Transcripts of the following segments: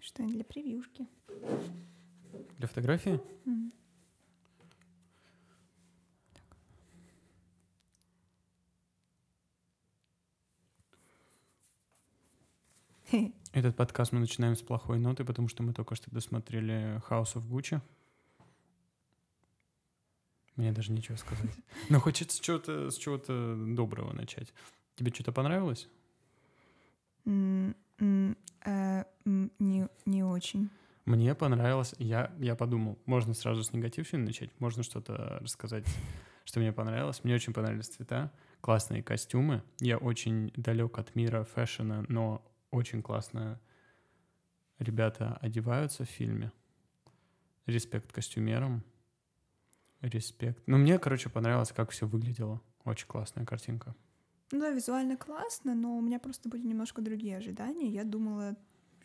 Что-нибудь для превьюшки. Для фотографии? Этот подкаст мы начинаем с плохой ноты, потому что мы только что досмотрели House of Gucci. Мне даже нечего сказать. Но хочется с чего-то, с чего-то доброго начать. Тебе что-то понравилось? М, м, э, Не не очень. Мне понравилось. Я, я подумал, можно сразу с негативщины начать, можно что-то рассказать, что мне понравилось. Мне очень понравились цвета, классные костюмы. Я очень далек от мира фэшена, но очень классно ребята одеваются в фильме. Респект костюмерам. Респект. Ну, мне, короче, понравилось, как все выглядело. Очень классная картинка. Ну да, визуально классно, но у меня просто были немножко другие ожидания. Я думала,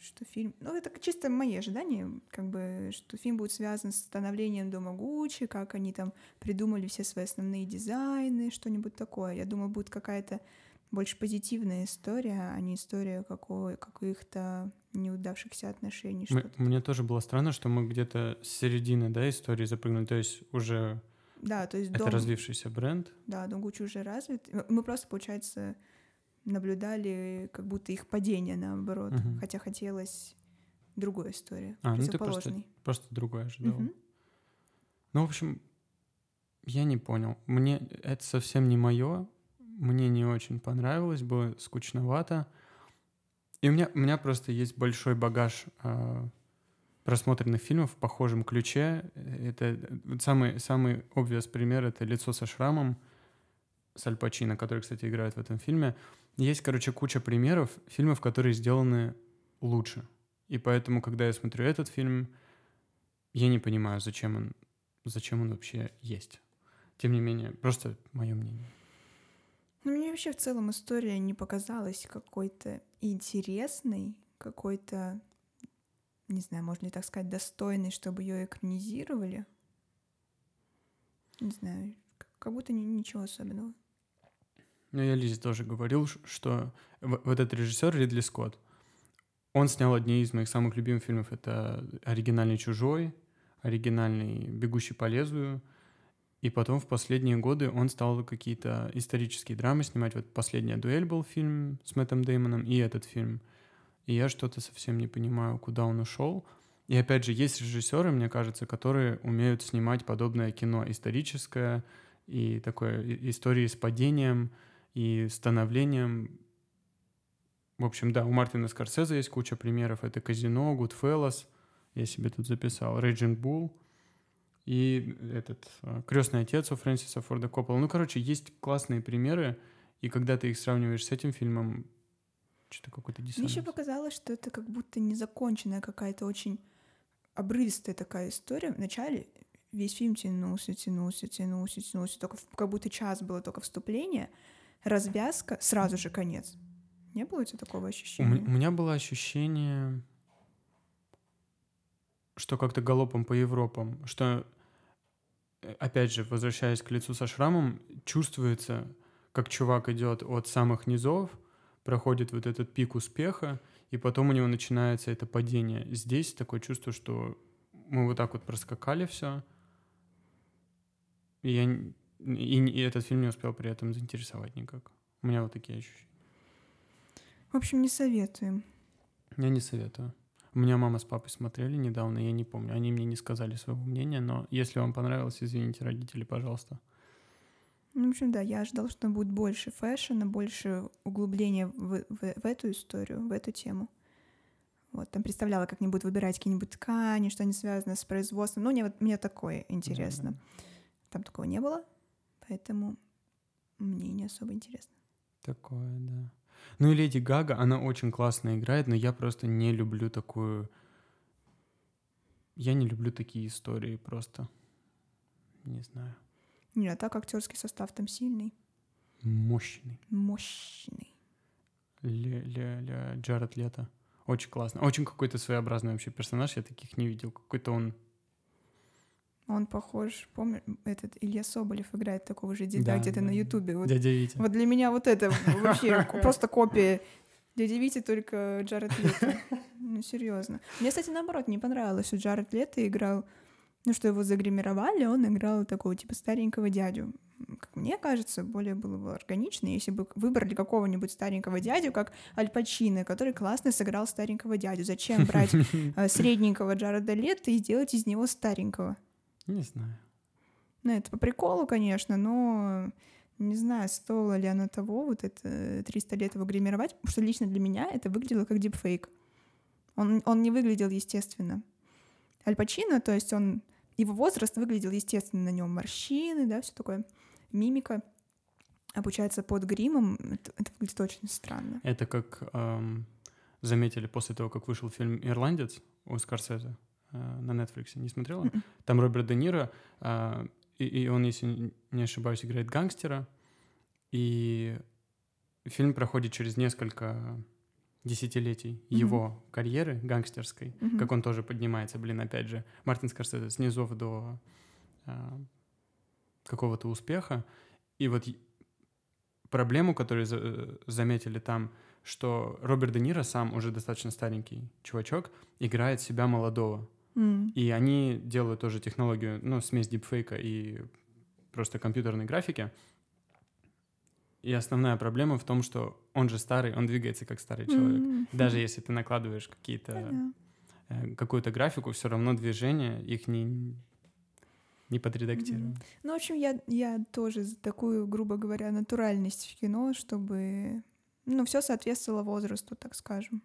что фильм... Ну, это чисто мои ожидания, как бы, что фильм будет связан с становлением дома Гуччи, как они там придумали все свои основные дизайны, что-нибудь такое. Я думала, будет какая-то больше позитивная история, а не история какого- каких-то неудавшихся отношений. Мы- мне тоже было странно, что мы где-то с середины, да, истории запрыгнули. То есть уже Да, то есть это дом... развившийся бренд. Да, дом Гуччи уже развит. Мы просто, получается, наблюдали как будто их падение наоборот, Мгм. хотя хотелось другой истории, А, ну ты просто. Просто другое ожидал. Мгм. Ну, в общем, я не понял. Мне это совсем не мое. Мне не очень понравилось, было скучновато. И у меня, у меня просто есть большой багаж а, просмотренных фильмов в похожем ключе. Это самый, самый obvious пример — это «Лицо со шрамом» с Аль Пачино, который, кстати, играет в этом фильме. Есть, короче, куча примеров фильмов, которые сделаны лучше. И поэтому, когда я смотрю этот фильм, я не понимаю, зачем он, зачем он вообще есть. Тем не менее, просто мое мнение. Ну, мне вообще в целом история не показалась какой-то интересной, какой-то, не знаю, можно ли так сказать, достойной, чтобы ее экранизировали. Не знаю, как будто ни- ничего особенного. Ну, я Лизе тоже говорил, что в- в этот режиссер Ридли Скотт, он снял одни из моих самых любимых фильмов. Это оригинальный «Чужой», оригинальный «Бегущий по лезвию». И потом в последние годы он стал какие-то исторические драмы снимать. Вот «Последняя дуэль» был фильм с Мэттом Деймоном и этот фильм. И я что-то совсем не понимаю, куда он ушел. И опять же, есть режиссеры, мне кажется, которые умеют снимать подобное кино историческое и такое истории с падением и становлением. В общем, да, у Мартина Скорсезе есть куча примеров. Это «Казино», «Goodfellas», я себе тут записал, «Raging Bull», и этот «Крестный отец» у Фрэнсиса Форда Коппола. Ну, короче, есть классные примеры, и когда ты их сравниваешь с этим фильмом, что-то какой-то Мне диссонанс. еще показалось, что это как будто незаконченная какая-то очень обрывистая такая история. Вначале весь фильм тянулся, тянулся, тянулся, тянулся. Только как будто час было только вступление, развязка, сразу же конец. Не было у тебя такого У, ощущения? у меня было ощущение, что как-то галопом по Европам, что, э, опять же, возвращаясь к лицу со шрамом, чувствуется, как чувак идет от самых низов, проходит вот этот пик успеха, и потом у него начинается это падение. Здесь такое чувство, что мы вот так вот проскакали все, и, я, и, и этот фильм не успел при этом заинтересовать никак. У меня вот такие ощущения. В общем, не советуем. Я не советую. У меня мама с папой смотрели недавно, я не помню. Они мне не сказали своего мнения, но если вам понравилось, извините, родители, пожалуйста. Ну, в общем, да, я ожидала, что будет больше фэшена, больше углубления в, в- в эту историю, в эту тему. Вот, там представляла, как они будут выбирать какие-нибудь ткани, что они связаны с производством. Ну, мне, вот, мне такое интересно. Да-да. Там такого не было, поэтому мне не особо интересно. Такое, да. Ну и Леди Гага, она очень классно играет, но я просто не люблю такую... Я не люблю такие истории просто. Не знаю. Не, а так актерский состав там сильный, Мощный. мощный. Ле, Джаред Лето. Очень классно. Очень какой-то своеобразный вообще персонаж, я таких не видел. Какой-то он... Он похож, помню, этот Илья Соболев играет такого же деда Да, где-то да, на. Ютубе. Вот, Дядя Витя. вот для меня вот это вообще просто копия Дядя Витя только Джаред Лето. Ну, серьезно. Мне, кстати, наоборот, не понравилось, что Джаред Лето играл ну, что его загримировали, он играл такого типа старенького дядю. Как мне кажется, более было бы органично, если бы выбрали какого-нибудь старенького дядю, как Аль Пачино, который классно сыграл старенького дядю. Зачем брать э, средненького Джареда Лето и сделать из него старенького? Не знаю. Ну, это по приколу, конечно, но не знаю, стоило ли оно того, вот это 300 лет его гримировать, потому что лично для меня это выглядело как дипфейк. Он, он не выглядел естественно. Аль Пачино, то есть он его возраст выглядел естественно, на нем морщины, да, все такое, мимика. Обучается под гримом, это, это выглядит очень странно. Это как эм, заметили после того, как вышел фильм «Ирландец» у Скорсезе на Netflix, не смотрела? Там Роберт Де Ниро, э, и, и он, если не ошибаюсь, играет гангстера, и фильм проходит через несколько десятилетий mm-hmm. его карьеры гангстерской, mm-hmm. как он тоже поднимается, блин, опять же, Мартин Скорсезе с низов до а, какого-то успеха. И вот проблему, которую за, э, заметили там, что Роберт Де Ниро сам уже достаточно старенький чувачок, играет себя молодого. Mm. И они делают тоже технологию, ну, смесь дипфейка и просто компьютерной графики, и основная проблема в том, что он же старый, он двигается как старый человек. Mm-hmm. Даже если ты накладываешь какие-то э, какую-то графику, все равно движения их не не подредактируем. Mm-hmm. Ну, в общем, я, я тоже за такую, грубо говоря, натуральность в кино, чтобы ну, все соответствовало возрасту, так скажем.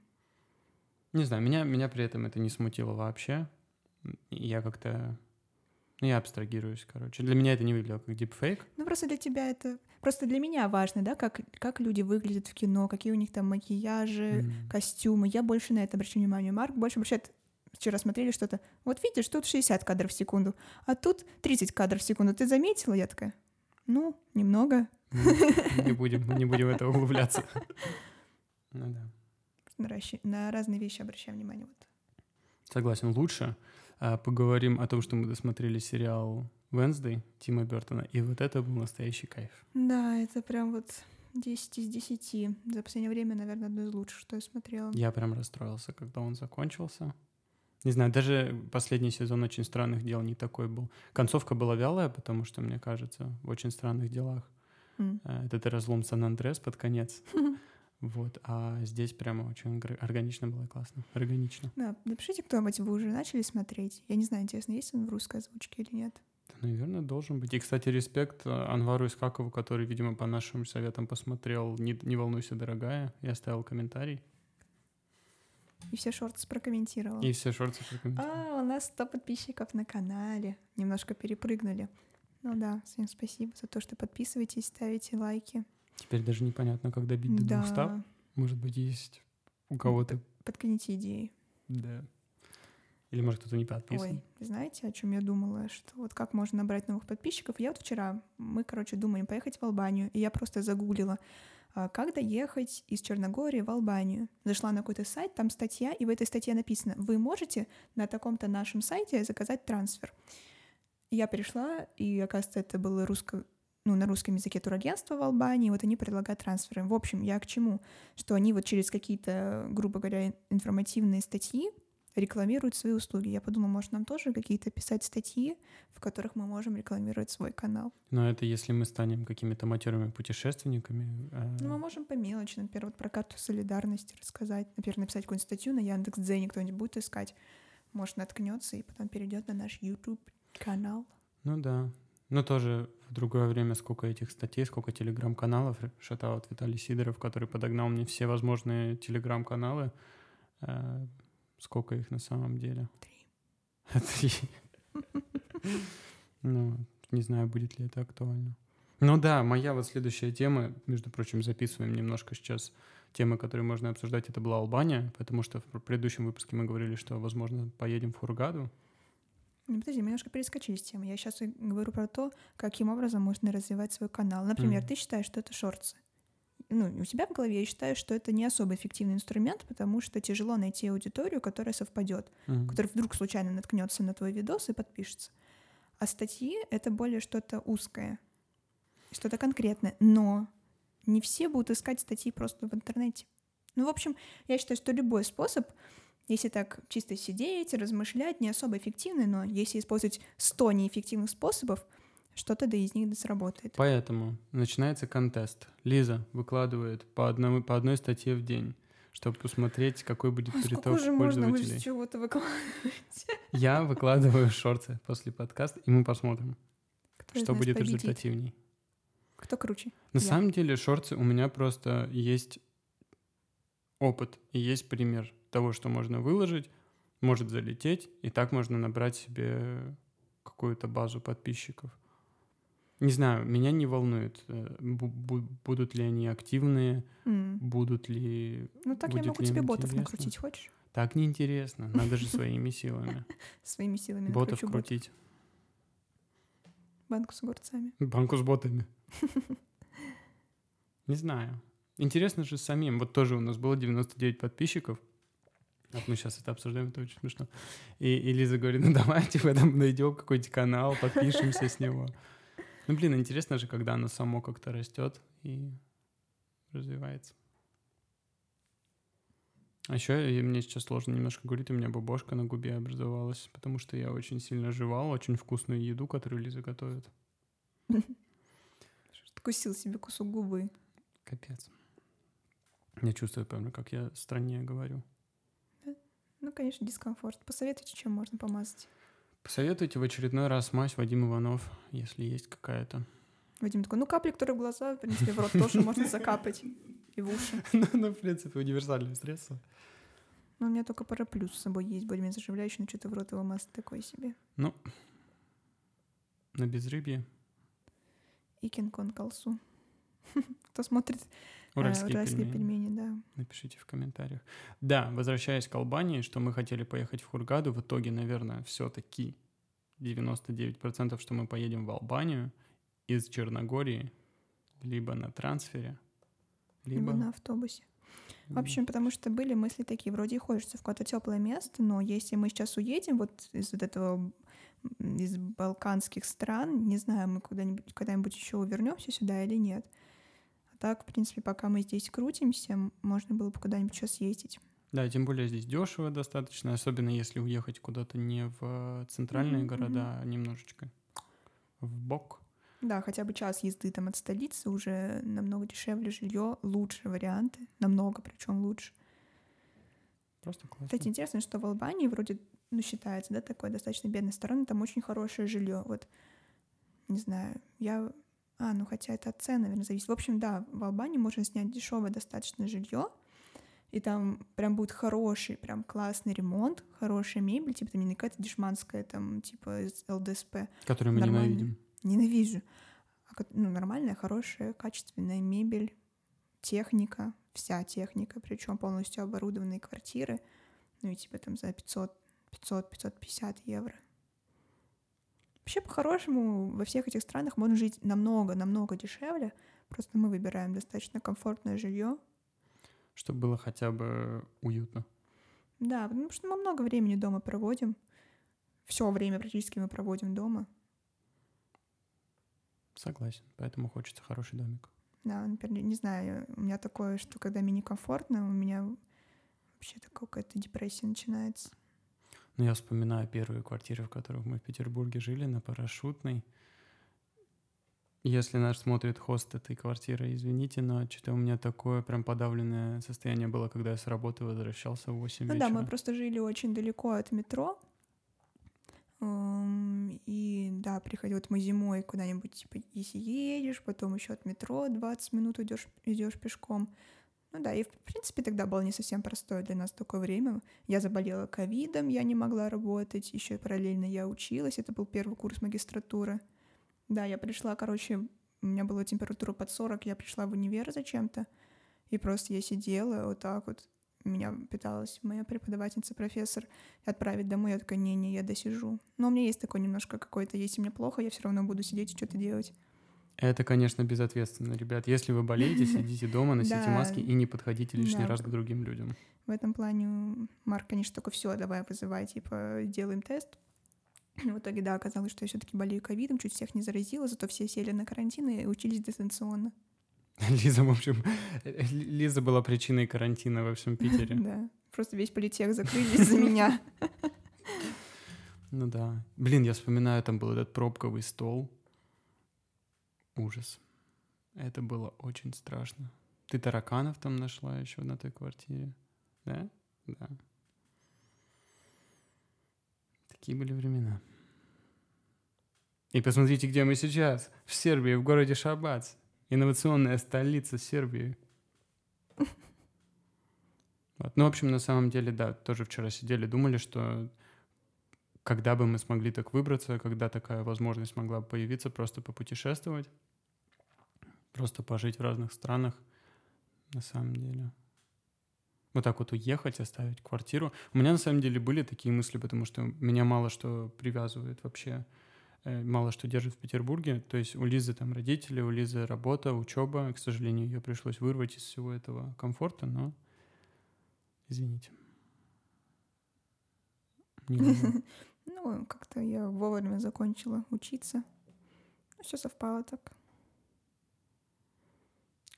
Не знаю, меня, меня при этом это не смутило вообще. Я как-то ну, я абстрагируюсь, короче. Для меня это не выглядело как дипфейк. Ну, просто для тебя это... Просто для меня важно, да, как, как люди выглядят в кино, какие у них там макияжи, mm. костюмы. Я больше на это обращаю внимание. Марк больше обращает... Вчера смотрели что-то. Вот видишь, тут 60 кадров в секунду, а тут 30 кадров в секунду. Ты заметила? Я такая, ну, немного. Не будем, не будем в это углубляться. Ну да. На разные вещи обращаем внимание. Вот. Согласен, лучше поговорим о том, что мы досмотрели сериал Wednesday Тима Бертона, и вот это был настоящий кайф. Да, это прям вот 10 из 10. За последнее время, наверное, одно из лучших, что я смотрела. Я прям расстроился, когда он закончился. Не знаю, даже последний сезон «Очень странных дел» не такой был. Концовка была вялая, потому что, мне кажется, в «Очень странных делах» mm. этот разлом Сан-Андрес под конец. Вот, а здесь прямо очень органично было и классно. Органично. Да, напишите кто-нибудь, вы уже начали смотреть. Я не знаю, интересно, есть он в русской озвучке или нет. Да, наверное, должен быть. И, кстати, респект э, Анвару Искакову, который, видимо, по нашим советам посмотрел «Не, не волнуйся, дорогая», и оставил комментарий. И все шорты прокомментировал. И все шорты прокомментировал. А, у нас 100 подписчиков на канале. Немножко перепрыгнули. Ну да, всем спасибо за то, что подписываетесь, ставите лайки. Теперь даже непонятно, когда бить до да. 200. Может быть, есть у кого-то... Подконите идеи. Да. Или, может, кто-то не подписан. Ой, знаете, о чем я думала? Что вот как можно набрать новых подписчиков? Я вот вчера, мы, короче, думаем поехать в Албанию, и я просто загуглила, а, как доехать из Черногории в Албанию. Зашла на какой-то сайт, там статья, и в этой статье написано, вы можете на таком-то нашем сайте заказать трансфер. Я пришла, и, оказывается, это было русско ну, на русском языке турагентство в Албании, вот они предлагают трансферы. В общем, я к чему? Что они вот через какие-то, грубо говоря, информативные статьи рекламируют свои услуги. Я подумала, может, нам тоже какие-то писать статьи, в которых мы можем рекламировать свой канал. Но это если мы станем какими-то матерыми путешественниками. Э... Ну, мы можем по мелочи, например, вот про карту солидарности рассказать, например, написать какую-нибудь статью на Яндекс.Дзене, кто-нибудь будет искать, может, наткнется и потом перейдет на наш YouTube канал. Ну да. Ну, тоже в другое время сколько этих статей, сколько телеграм-каналов. Шатаут Виталий Сидоров, который подогнал мне все возможные телеграм-каналы. Э, сколько их на самом деле? Три. Три. Ну, не знаю, будет ли это актуально. Ну да, моя вот следующая тема, между прочим, записываем немножко сейчас темы, которые можно обсуждать, это была Албания, потому что в предыдущем выпуске мы говорили, что, возможно, поедем в Хургаду, не, подожди, мы немножко перескочили с темы. Я сейчас говорю про то, каким образом можно развивать свой канал. Например, mm-hmm. ты считаешь, что это шорты. Ну, у тебя в голове я считаю, что это не особо эффективный инструмент, потому что тяжело найти аудиторию, которая совпадет, mm-hmm. которая вдруг случайно наткнется на твой видос и подпишется. А статьи — это более что-то узкое, что-то конкретное. Но не все будут искать статьи просто в интернете. Ну, в общем, я считаю, что любой способ, если так чисто сидеть, размышлять, не особо эффективный, но если использовать 100 неэффективных способов, что-то да из них да сработает. Поэтому начинается контест. Лиза выкладывает по, одному, по одной статье в день, чтобы посмотреть, какой будет Ой, приток сколько же можно вы пользователей. же чего-то выкладываете? Я выкладываю шорты после подкаста, и мы посмотрим, Кто что будет победит? результативней. Кто круче? На Я. самом деле, шорты у меня просто есть опыт и есть пример того, что можно выложить, может залететь, и так можно набрать себе какую-то базу подписчиков. Не знаю, меня не волнует, э, бу- бу- будут ли они активные, М. будут ли... Ну так я могу тебе ботов интересно. накрутить, хочешь? Так неинтересно, надо же своими силами Своими силами ботов крутить. Банку с огурцами. Банку с ботами. Не знаю. Интересно же самим. Вот тоже у нас было 99 подписчиков. Вот мы сейчас это обсуждаем, это очень смешно. И, и Лиза говорит, ну давайте в этом найдем какой-нибудь канал, подпишемся с него. Ну, блин, интересно же, когда оно само как-то растет и развивается. А еще мне сейчас сложно немножко говорить, у меня бабошка на губе образовалась, потому что я очень сильно жевал очень вкусную еду, которую Лиза готовит. Откусил себе кусок губы. Капец. Я чувствую, прямо, как я страннее говорю. Ну, конечно, дискомфорт. Посоветуйте, чем можно помазать. Посоветуйте в очередной раз мазь Вадим Иванов, если есть какая-то. Вадим такой, ну капли, которые в глаза, в принципе, в рот тоже можно закапать. И в уши. Ну, ну, в принципе, универсальное средство. Но у меня только параплюс с собой есть, более-менее заживляющий, но что-то в рот его масса такой себе. На безрыбье. И кинг-конг колсу. Кто смотрит Уральские, уральские пельмени. пельмени, да. Напишите в комментариях. Да, возвращаясь к Албании, что мы хотели поехать в Хургаду, в итоге, наверное, все-таки 99% что мы поедем в Албанию из Черногории либо на трансфере, Либо либо... на автобусе. В общем, потому что были мысли такие, вроде и хочется в какое-то теплое место, но если мы сейчас уедем вот из вот этого из балканских стран, не знаю, мы куда-нибудь когда-нибудь еще вернемся сюда или нет. Так, в принципе, пока мы здесь крутимся, можно было бы куда-нибудь еще съездить. Да, тем более здесь дешево достаточно, особенно если уехать куда-то не в центральные Мгм, города, а немножечко в бок. Да, хотя бы час езды там от столицы уже намного дешевле жилье, лучше варианты, намного причем лучше. Просто классно. Кстати, интересно, что в Албании вроде, ну, считается, да, такой достаточно бедной стороной, там очень хорошее жилье. Вот, не знаю, я... А, ну хотя это от цен, наверное, зависит. В общем, да, в Албании можно снять дешевое достаточно жилье, и там прям будет хороший, прям классный ремонт, хорошая мебель, типа там не какая-то дешманская, там, типа из ЛДСП. Который мы нормально. ненавидим. Ненавижу. А ну, нормальная, хорошая, качественная мебель, техника, вся техника, причем полностью оборудованные квартиры. Ну и типа там за 500, 500, 550 евро. Вообще, по-хорошему, во всех этих странах можно жить намного-намного дешевле. Просто мы выбираем достаточно комфортное жилье. Чтобы было хотя бы уютно. Да, потому что мы много времени дома проводим. Все время практически мы проводим дома. Согласен. Поэтому хочется хороший домик. Да, например, не знаю, у меня такое, что когда мне некомфортно, у меня вообще такая какая-то депрессия начинается. Ну, я вспоминаю первые квартиры, в которых мы в Петербурге жили, на Парашютной. Если нас смотрит хост этой квартиры, извините, но что-то у меня такое прям подавленное состояние было, когда я с работы возвращался в 8 Ну вечера. да, мы просто жили очень далеко от метро. Эм, И да, приходил вот мы зимой куда-нибудь, типа, если едешь, потом еще от метро 20 минут идешь, идешь пешком. Ну да, и в принципе тогда было не совсем простое для нас такое время. Я заболела ковидом, я не могла работать, еще параллельно я училась, это был первый курс магистратуры. Да, я пришла, короче, у меня была температура под 40, я пришла в универ зачем-то, и просто я сидела вот так вот, меня пыталась моя преподавательница, профессор, отправить домой. Я такая, не-не, я досижу. Но у меня есть такое немножко какое-то, если мне плохо, я все равно буду сидеть и что-то делать. Это, конечно, безответственно, ребят. Если вы болеете, сидите дома, носите маски и не подходите лишний раз к другим людям. В этом плане Марк, конечно, только все, давай вызывай, типа, делаем тест. В итоге, да, оказалось, что я все-таки болею ковидом, чуть всех не заразила, зато все сели на карантин и учились дистанционно. Лиза, в общем, Лиза была причиной карантина во всем Питере. Да, просто весь политех закрыли из-за меня. Ну да. Блин, я вспоминаю, там был этот пробковый стол. Ужас. Это было очень страшно. Ты тараканов там нашла еще на той квартире? Да? Да. Такие были времена. И посмотрите, где мы сейчас. В Сербии, в городе Шабац. Инновационная столица Сербии. Вот. Ну, в общем, на самом деле, да, тоже вчера сидели, думали, что когда бы мы смогли так выбраться, когда такая возможность могла бы появиться, просто попутешествовать, просто пожить в разных странах, на самом деле. Вот так вот уехать, оставить квартиру. У меня на самом деле были такие мысли, потому что меня мало что привязывает вообще Э, мало что держит в Петербурге. То есть у Лизы там родители, у Лизы работа, учеба. К сожалению, ее пришлось вырвать из всего этого комфорта, но извините. Ну, как-то я вовремя закончила учиться. Все совпало так.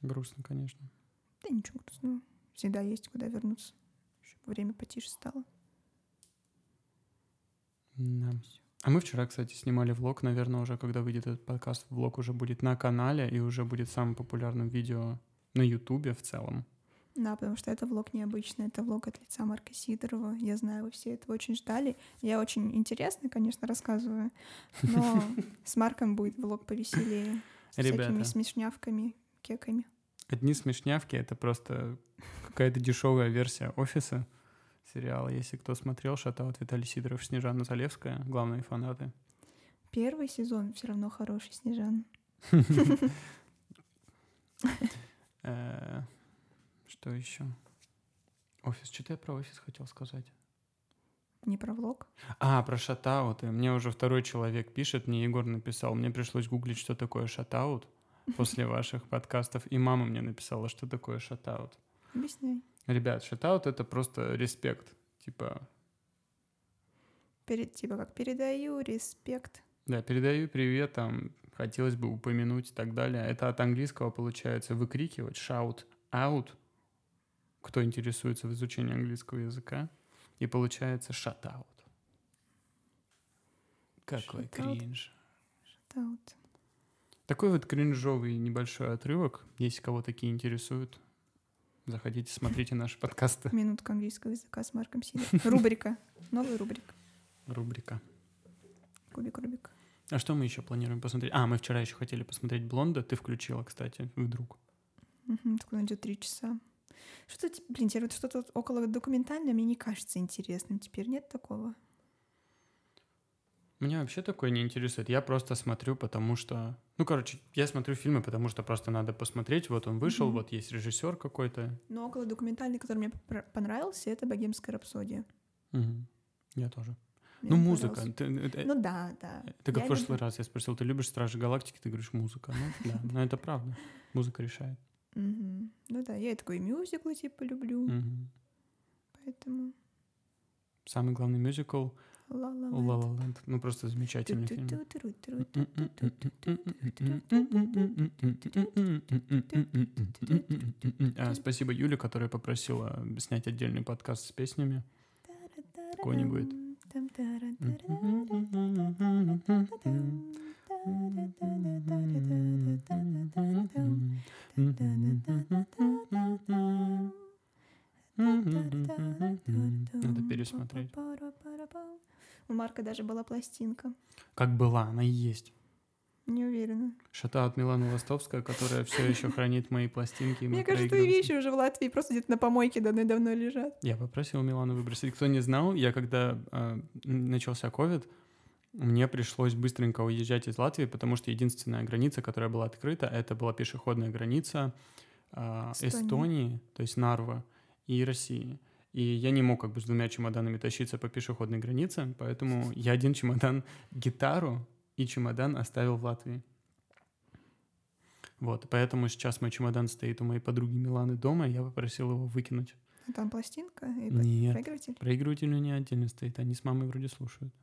Грустно, конечно. Да ничего грустного. Всегда есть куда вернуться. Чтобы время потише стало. Да. А мы вчера, кстати, снимали влог, наверное, уже когда выйдет этот подкаст, влог уже будет на канале и уже будет самым популярным видео на Ютубе в целом. Да, потому что это влог необычный, это влог от лица Марка Сидорова. Я знаю, вы все этого очень ждали. Я очень интересно, конечно, рассказываю, но с Марком будет влог повеселее. С всякими смешнявками, кеками. Одни смешнявки — это просто какая-то дешевая версия офиса — сериала. Если кто смотрел, шатаут Виталий Сидоров, Снежана Залевская, главные фанаты. Первый сезон все равно хороший, Снежан. Что еще? Офис. Что-то я про офис хотел сказать. Не про влог? А, про шатаут. Мне уже второй человек пишет, мне Егор написал. Мне пришлось гуглить, что такое шатаут после ваших подкастов. И мама мне написала, что такое шатаут. Объясняй. Ребят, шатаут — это просто респект. Типа... Перед, типа как передаю респект. Да, передаю привет, там хотелось бы упомянуть и так далее. Это от английского получается выкрикивать, shout out, кто интересуется в изучении английского языка. И получается out. Какой shut кринж. Out. Такой вот кринжовый небольшой отрывок, если кого такие интересуют, Заходите, смотрите наши подкасты. Минутка английского языка с Марком Сидор. Рубрика. Новая рубрика. Рубрика. Кубик Рубик. А что мы еще планируем посмотреть? А, мы вчера еще хотели посмотреть Блонда. Ты включила, кстати, вдруг. Угу, так он идет три часа. Что-то, блин, теперь вот что-то около документального мне не кажется интересным. Теперь нет такого. Меня вообще такое не интересует. Я просто смотрю, потому что... Ну, короче, я смотрю фильмы, потому что просто надо посмотреть. Вот он вышел, mm-hmm. вот есть режиссер какой-то. Но около документальный, который мне понравился, это «Богемская рапсодия». Угу. Я тоже. Мне ну, музыка. Ты, ну да, да. Ты как я в прошлый люблю... раз я спросил, ты любишь Стражи Галактики? Ты говоришь, музыка. Ну да, но это правда. Музыка решает. Угу. Ну да, я такой мюзиклы типа люблю. Угу. Поэтому... Самый главный мюзикл — Ла Ла Ленд. Ну, просто замечательный фильм. А, спасибо Юле, которая попросила снять отдельный подкаст с песнями. Какой-нибудь. Надо пересмотреть. У Марка даже была пластинка. Как была, она и есть. Не уверена. Шатаут Милана Ластовская, которая все еще хранит мои пластинки. Мне кажется, твои вещи уже в Латвии просто где-то на помойке давно-давно лежат. Я попросил Милану выбросить. Кто не знал, я когда э, начался ковид, мне пришлось быстренько уезжать из Латвии, потому что единственная граница, которая была открыта, это была пешеходная граница э, Эстонии. Эстонии, то есть Нарва, и России. И я не мог как бы с двумя чемоданами тащиться по пешеходной границе, поэтому я один чемодан гитару и чемодан оставил в Латвии. Вот, поэтому сейчас мой чемодан стоит у моей подруги Миланы дома, и я попросил его выкинуть. А там пластинка и Нет, проигрыватель? проигрыватель у меня отдельно стоит, они с мамой вроде слушают.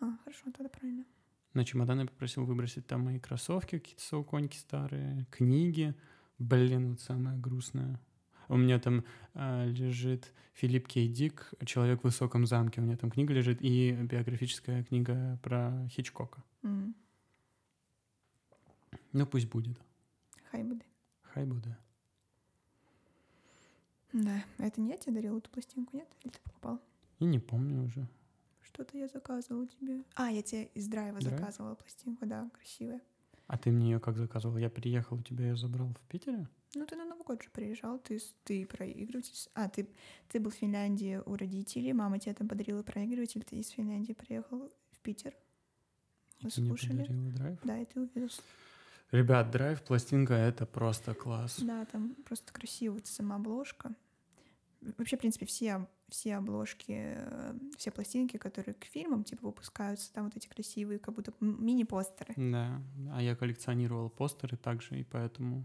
А, хорошо, тогда правильно. На чемодан я попросил выбросить там мои кроссовки, какие-то сауконьки старые, книги, Блин, вот самое грустное. У меня там э, лежит Филипп Кей Дик «Человек в высоком замке». У меня там книга лежит и биографическая книга про Хичкока. М, Ну, пусть будет. Хай буде. Хай буде. Да, а это не я тебе дарила эту пластинку, нет? Или ты покупал? И не помню уже. Что-то я заказывала тебе. А, я тебе из драйва Драйв? заказывала пластинку, да, красивая. А ты мне ее как заказывал? Я приехал, у тебя ее забрал в Питере? Ну, ты на Новый год же приезжал, ты, ты проигрыватель. А, ты, ты был в Финляндии у родителей, мама тебе там подарила проигрыватель, ты из Финляндии приехал в Питер. И Вы ты мне слушали? драйв? Да, и ты увез. Ребят, драйв, пластинка — это просто класс. Да, там просто красивая вот сама обложка. Вообще, в принципе, все, все обложки, э, все пластинки, которые к фильмам, типа, выпускаются, там вот эти красивые, как будто мини-постеры. Да, а я коллекционировал постеры также, и поэтому...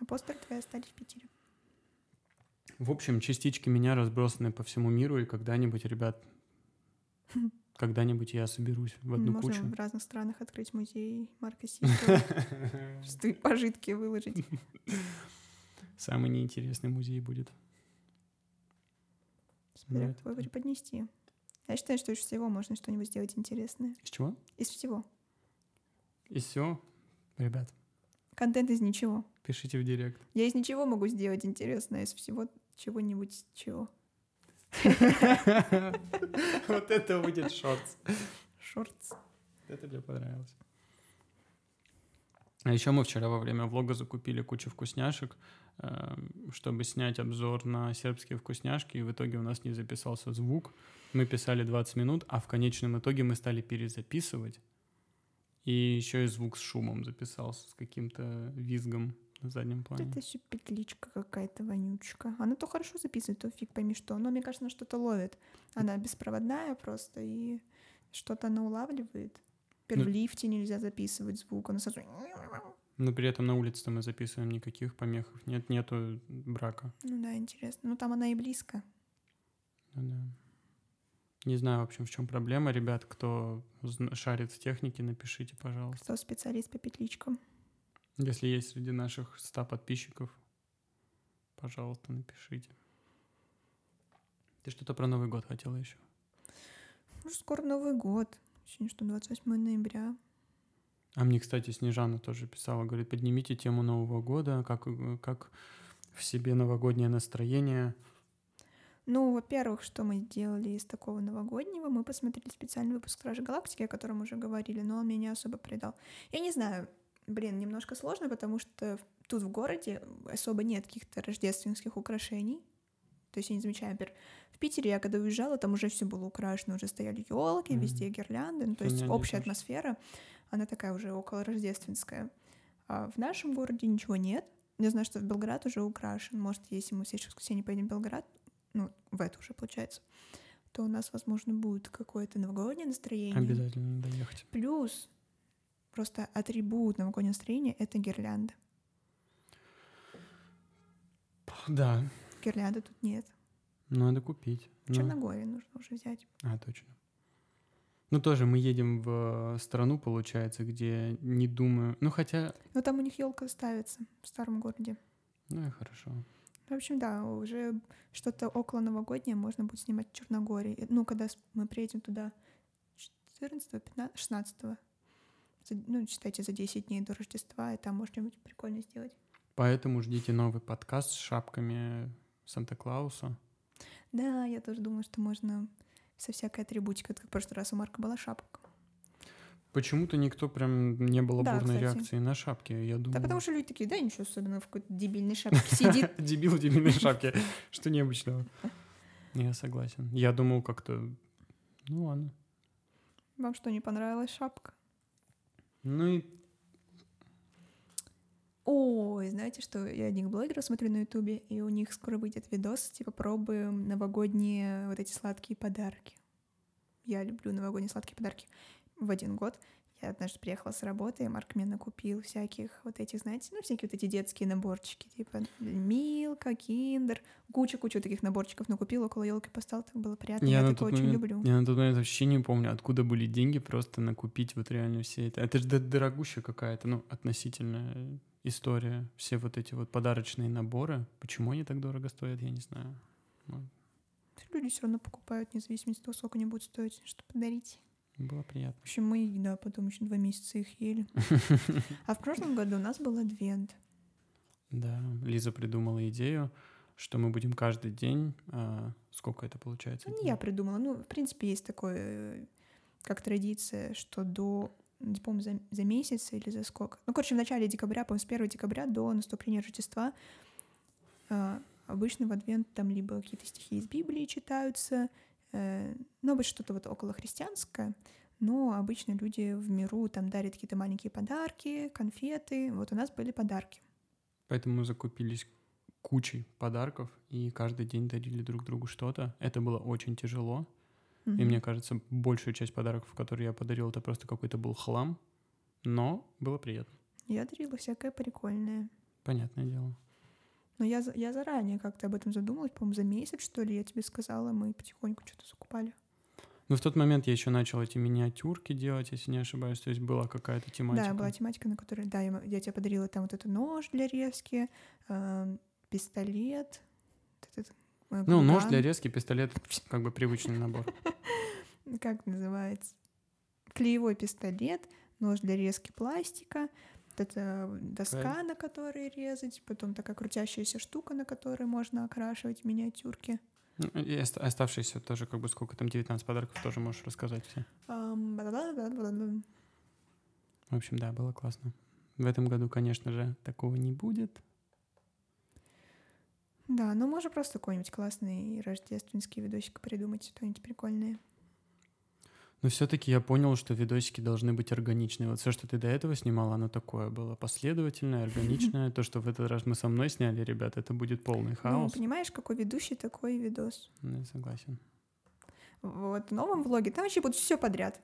А постеры твои остались в Питере. В общем, частички меня разбросаны по всему миру, и когда-нибудь, ребят, когда-нибудь я соберусь в одну Можно кучу. в разных странах открыть музей Марка свои пожитки выложить. Самый неинтересный музей будет. Смотря Нет. твой преподнести. Я считаю, что из всего можно что-нибудь сделать интересное. Из чего? Из всего. И все. Ребят, Контент из ничего. пишите в директ. Я из ничего могу сделать интересное, из всего чего-нибудь чего. Вот это будет шортс. Шортс. Это мне понравилось. А еще мы вчера во время влога закупили кучу вкусняшек, эм, чтобы снять обзор на сербские вкусняшки, и в итоге у нас не записался звук. Мы писали 20 минут, а в конечном итоге мы стали перезаписывать. И еще и звук с шумом записался, с каким-то визгом на заднем плане. Это все петличка какая-то вонючка. Она то хорошо записывает, то фиг пойми что. Но мне кажется, она что-то ловит. Она беспроводная просто, и что-то она улавливает. Теперь Ну- в лифте нельзя записывать звук. Она сразу... Но при этом на улице мы записываем никаких помехов. Нет, нету брака. Ну да, интересно. Ну там она и близко. Ну да. Не знаю, в общем, в чем проблема. Ребят, кто шарит в технике, напишите, пожалуйста. Кто специалист по петличкам? Если есть среди наших 100 подписчиков, пожалуйста, напишите. Ты что-то про Новый год хотела еще? Ну, скоро Новый год. Сегодня что, 28 ноября. А мне, кстати, Снежана тоже писала, говорит, поднимите тему Нового года, как, как в себе новогоднее настроение. Ну, во-первых, что мы сделали из такого новогоднего? Мы посмотрели специальный выпуск Стражи Галактики, о котором уже говорили, но он меня не особо придал. Я не знаю, блин, немножко сложно, потому что тут в городе особо нет каких-то рождественских украшений. То есть я не замечаю, например, в Питере я когда уезжала, там уже все было украшено, уже стояли елки, Мгм. везде гирлянды, ну, то есть общая тоже. атмосфера, она такая уже около рождественская. А в нашем городе ничего нет. Я знаю, что Белград уже украшен. Может, если мы в следующее воскресенье поедем в Белград, ну, в это уже получается, то у нас, возможно, будет какое-то новогоднее настроение. Обязательно надо ехать. Плюс просто атрибут новогоднего настроения — это гирлянда. Да, Гирлянды тут нет. надо купить. В Ну, Черногории нужно уже взять. А, точно. Ну, тоже мы едем в страну, получается, где не думаю... Ну, хотя... Но там у них елка ставится в старом городе. Ну, и хорошо. В общем, да, уже что-то около новогоднее можно будет снимать в Черногории. Ну, когда мы приедем туда 14 15 16 ну, считайте, за 10 дней до Рождества, и там можно что-нибудь прикольно сделать. Поэтому ждите новый подкаст с шапками Санта-Клауса. Да, я тоже думаю, что можно со всякой атрибутикой. Как в прошлый раз у Марка была шапка. Почему-то никто прям не было Да, бурной кстати. реакции на шапки. Я думаю... Да потому что люди такие, да, ничего особенного, в какой-то дебильной шапке сидит. Дебил в дебильной шапке. Что необычного. Я согласен. Я думал как-то... Ну ладно. Вам что, не понравилась шапка? Ну и Ой, знаете что, я одних блогеров смотрю на ютубе, и у них скоро выйдет видос, типа пробуем новогодние вот эти сладкие подарки. Я люблю новогодние сладкие подарки. В один год я однажды приехала с работы, и Марк мне накупил всяких вот этих, знаете, ну, всякие вот эти детские наборчики, типа Милка, Киндер, куча-куча таких наборчиков накупил, около елки поставил, так было приятно, я, я, такое очень момент, люблю. я на тот момент вообще не помню, откуда были деньги просто накупить вот реально все это. Это же дорогущая какая-то, ну, относительно история, все вот эти вот подарочные наборы. Почему они так дорого стоят, я не знаю. Ну, Люди все равно покупают, независимо от того, сколько они будут стоить, что подарить. было приятно. В общем, мы, да, потом еще два месяца их ели. А в прошлом году у нас был адвент. Да, Лиза придумала идею, что мы будем каждый день, а, сколько это получается? Ну, не я придумала. Ну, в принципе, есть такое, э, как традиция, что до, не помню, за, за месяц или за сколько. Ну, короче, в начале декабря, по-моему, с 1 декабря до наступления Рождества а, обычно в адвент там либо какие-то стихи из Библии читаются, э, ну, обычно что-то вот около христианское, но обычно люди в миру там дарят какие-то маленькие подарки, конфеты. Вот у нас были подарки. Поэтому мы закупились кучей подарков и каждый день дарили друг другу что-то. Это было очень тяжело. И Мгм. мне кажется, большую часть подарков, которые я подарил, это просто какой-то был хлам. Но было приятно. Я дарила всякое прикольное. Понятное дело. Но я, я заранее как-то об этом задумалась, по-моему, за месяц, что ли, я тебе сказала, мы потихоньку что-то закупали. Но в тот момент я еще начал эти миниатюрки делать, если не ошибаюсь. То есть была какая-то тематика. Да, была тематика, на которой, да, я, я тебе подарила там вот этот нож для резки, эм, пистолет, Ну, нож гуган. для резки, пистолет, как бы привычный набор. как называется, клеевой пистолет, нож для резки пластика, вот эта доска, на которой резать, потом такая крутящаяся штука, на которой можно окрашивать миниатюрки. Ну, И ост- оставшиеся тоже, как бы, сколько там, 19 подарков, тоже можешь рассказать все. В общем, да, было классно. В этом году, конечно же, такого не будет. Да, ну можно просто какой-нибудь классный рождественский видосик придумать, что-нибудь прикольное. Но все-таки я понял, что видосики должны быть органичные. Вот все, что ты до этого снимала, оно такое было последовательное, органичное. То, что в этот раз мы со мной сняли, ребят, это будет полный Ну, хаос. понимаешь, какой ведущий, такой видос. Ну, Я согласен. Вот в новом влоге там вообще будет все подряд.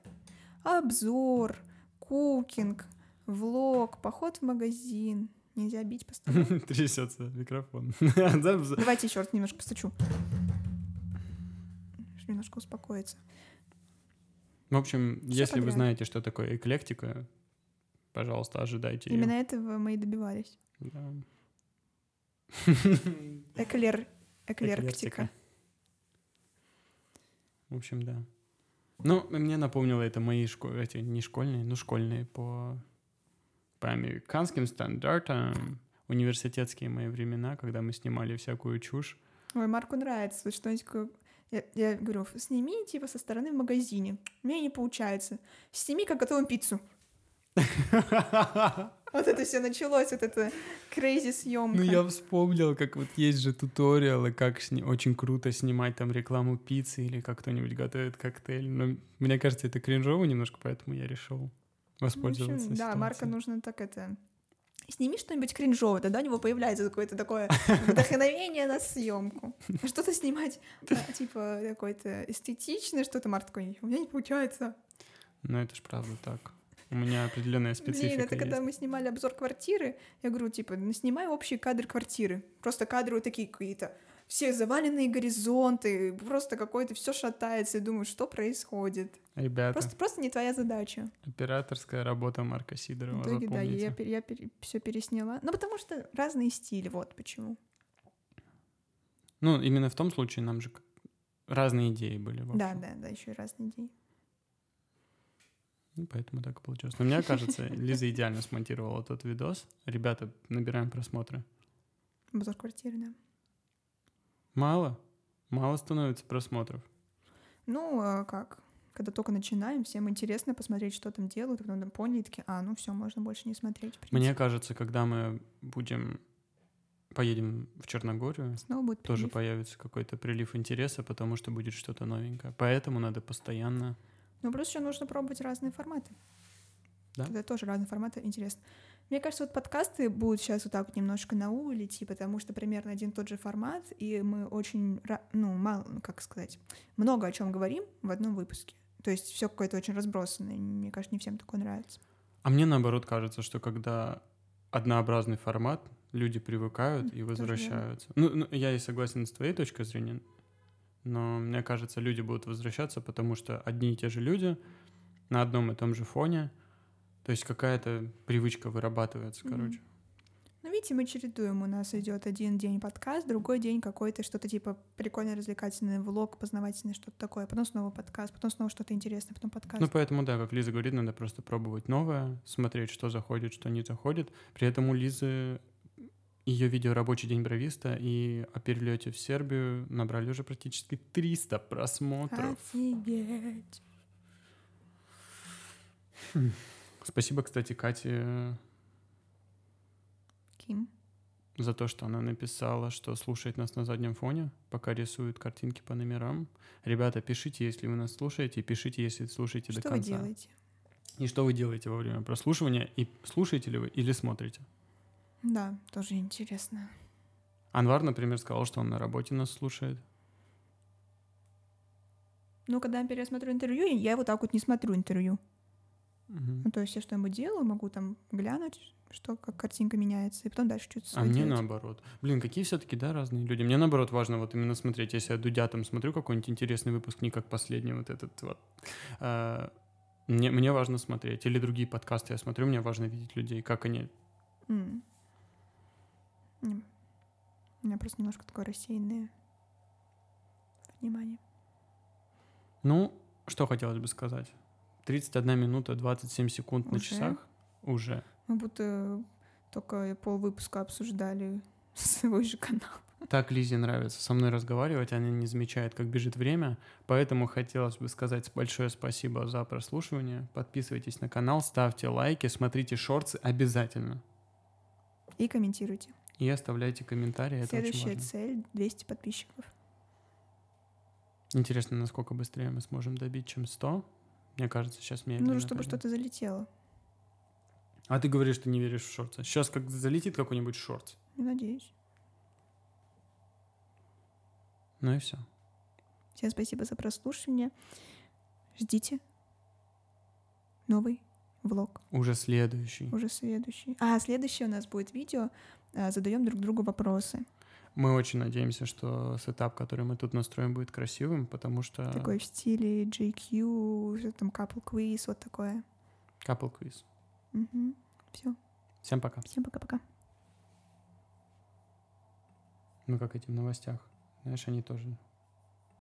Обзор, кукинг, влог, поход в магазин. Нельзя бить по столу. Трясется микрофон. Давайте еще раз немножко постучу. Немножко успокоиться. В общем, Всё если вы подряд. знаете, что такое эклектика, пожалуйста, ожидайте. Именно этого мы и добивались. Да. Эклер... Эклерктика. В общем, да. Ну, мне напомнило это мои шко... эти не школьные, ну школьные по по американским стандартам университетские мои времена, когда мы снимали всякую чушь. Ой, Марку нравится что-нибудь. Я, я говорю, сними типа со стороны в магазине. У меня не получается. Сними, как готовим пиццу. Вот это все началось, вот это крейзи съемка. Ну, я вспомнил, как вот есть же туториалы, как сни- очень круто снимать там рекламу пиццы или как кто-нибудь готовит коктейль. Но мне кажется, это кринжово немножко, поэтому я решил Ну, воспользоваться общем, Да, Марка нужно так это... Сними что-нибудь кринжовое, тогда у него появляется какое-то такое вдохновение на съемку. А Что-то снимать, а, типа, какое-то эстетичное, что-то Марк такой, у меня не получается. Ну, это ж правда так. У меня определенная специфика Блин, это когда есть. мы снимали обзор квартиры, я говорю, типа, ну, снимай общий кадр квартиры. Просто кадры вот такие какие-то. Все заваленные горизонты, просто какое-то все шатается, и думаю, что происходит. Ребята, Просто, просто не твоя задача. операторская работа Марка В Сидорова, итоге, да, я, запомните. я, все пересняла. Ну, потому что разные стили, вот почему. Ну, именно в том случае нам же разные идеи были. в Да, да, да, еще и разные идеи. Ну, поэтому так и получилось. Но мне кажется, Лиза идеально смонтировала тот видос. Ребята, набираем просмотры. Обзор квартиры, да. Мало? Мало становится просмотров. Ну, а как? Когда только начинаем, всем интересно посмотреть, что там делают, потом там поняли, такие, а, ну все, можно больше не смотреть. Мне кажется, когда мы будем поедем в Черногорию, Снова будет тоже прилив. появится какой-то прилив интереса, потому что будет что-то новенькое. Поэтому надо постоянно... Ну, плюс еще нужно пробовать разные форматы. Да. Это тоже разные форматы интересно. Мне кажется, вот подкасты будут сейчас вот так вот немножко на У идти, потому что примерно один тот же формат, и мы очень, ну, мало, ну, как сказать, много о чем говорим в одном выпуске. То есть все какое-то очень разбросанное. Мне кажется, не всем такое нравится. А мне, наоборот, кажется, что когда однообразный формат, люди привыкают и возвращаются. Ну, ну, я и согласен с твоей точкой зрения, но мне кажется, люди будут возвращаться, потому что одни и те же люди на одном и том же фоне, то есть какая-то привычка вырабатывается, Мгм. короче. видите, мы чередуем. У нас идет один день подкаст, другой день какой-то что-то типа прикольный развлекательный влог, познавательный, что-то такое. Потом снова подкаст, потом снова что-то интересное, потом подкаст. Ну, поэтому, да, как Лиза говорит, надо просто пробовать новое, смотреть, что заходит, что не заходит. При этом у Лизы ее видео «Рабочий день бровиста» и о перелете в Сербию набрали уже практически 300 просмотров. Офигеть. Спасибо, кстати, Кате Ким. за то, что она написала, что слушает нас на заднем фоне, пока рисует картинки по номерам. Ребята, пишите, если вы нас слушаете, пишите, если слушаете Что до вы конца. делаете? И что вы делаете во время прослушивания, и слушаете ли вы или смотрите. Да, тоже интересно. Анвар, например, сказал, что он на работе нас слушает. Ну, когда я пересмотрю интервью, я вот так вот не смотрю интервью. Мгм. Ну, то есть я что-нибудь делаю, могу там глянуть, что как картинка меняется, и потом дальше что-то А мне делать. наоборот. Блин, какие все-таки, да, разные люди. Мне наоборот важно вот именно смотреть, если я Дудя там смотрю какой-нибудь интересный выпуск, не как последний вот этот вот. а, мне, мне важно смотреть. Или другие подкасты я смотрю, мне важно видеть людей, как они... Не. У меня просто немножко такое рассеянное внимание. Ну, что хотелось бы сказать. 31 минута 27 секунд на Уже? часах. Уже. Мы будто только пол выпуска обсуждали свой же канал. Так Лизе нравится со мной разговаривать, она не замечает, как бежит время, поэтому хотелось бы сказать большое спасибо за прослушивание. Подписывайтесь на канал, ставьте лайки, смотрите шорты обязательно. И комментируйте. И оставляйте комментарии, это Следующая очень важно. цель — 200 подписчиков. Интересно, насколько быстрее мы сможем добить, чем 100. Мне кажется, сейчас медленно. Нужно, чтобы что-то залетело. А ты говоришь, что не веришь в шорты. Сейчас как залетит какой-нибудь шорт. Не надеюсь. Ну и все. Всем спасибо за прослушивание. Ждите новый влог. Уже следующий. Уже следующий. А, следующий у нас будет видео. а, Задаем друг другу вопросы. Мы очень надеемся, что сетап, который мы тут настроим, будет красивым, потому что... Такой в стиле JQ, там couple quiz, вот такое. Couple quiz. Все. Всем пока. Всем пока-пока. Ну, как эти в новостях. Знаешь, они тоже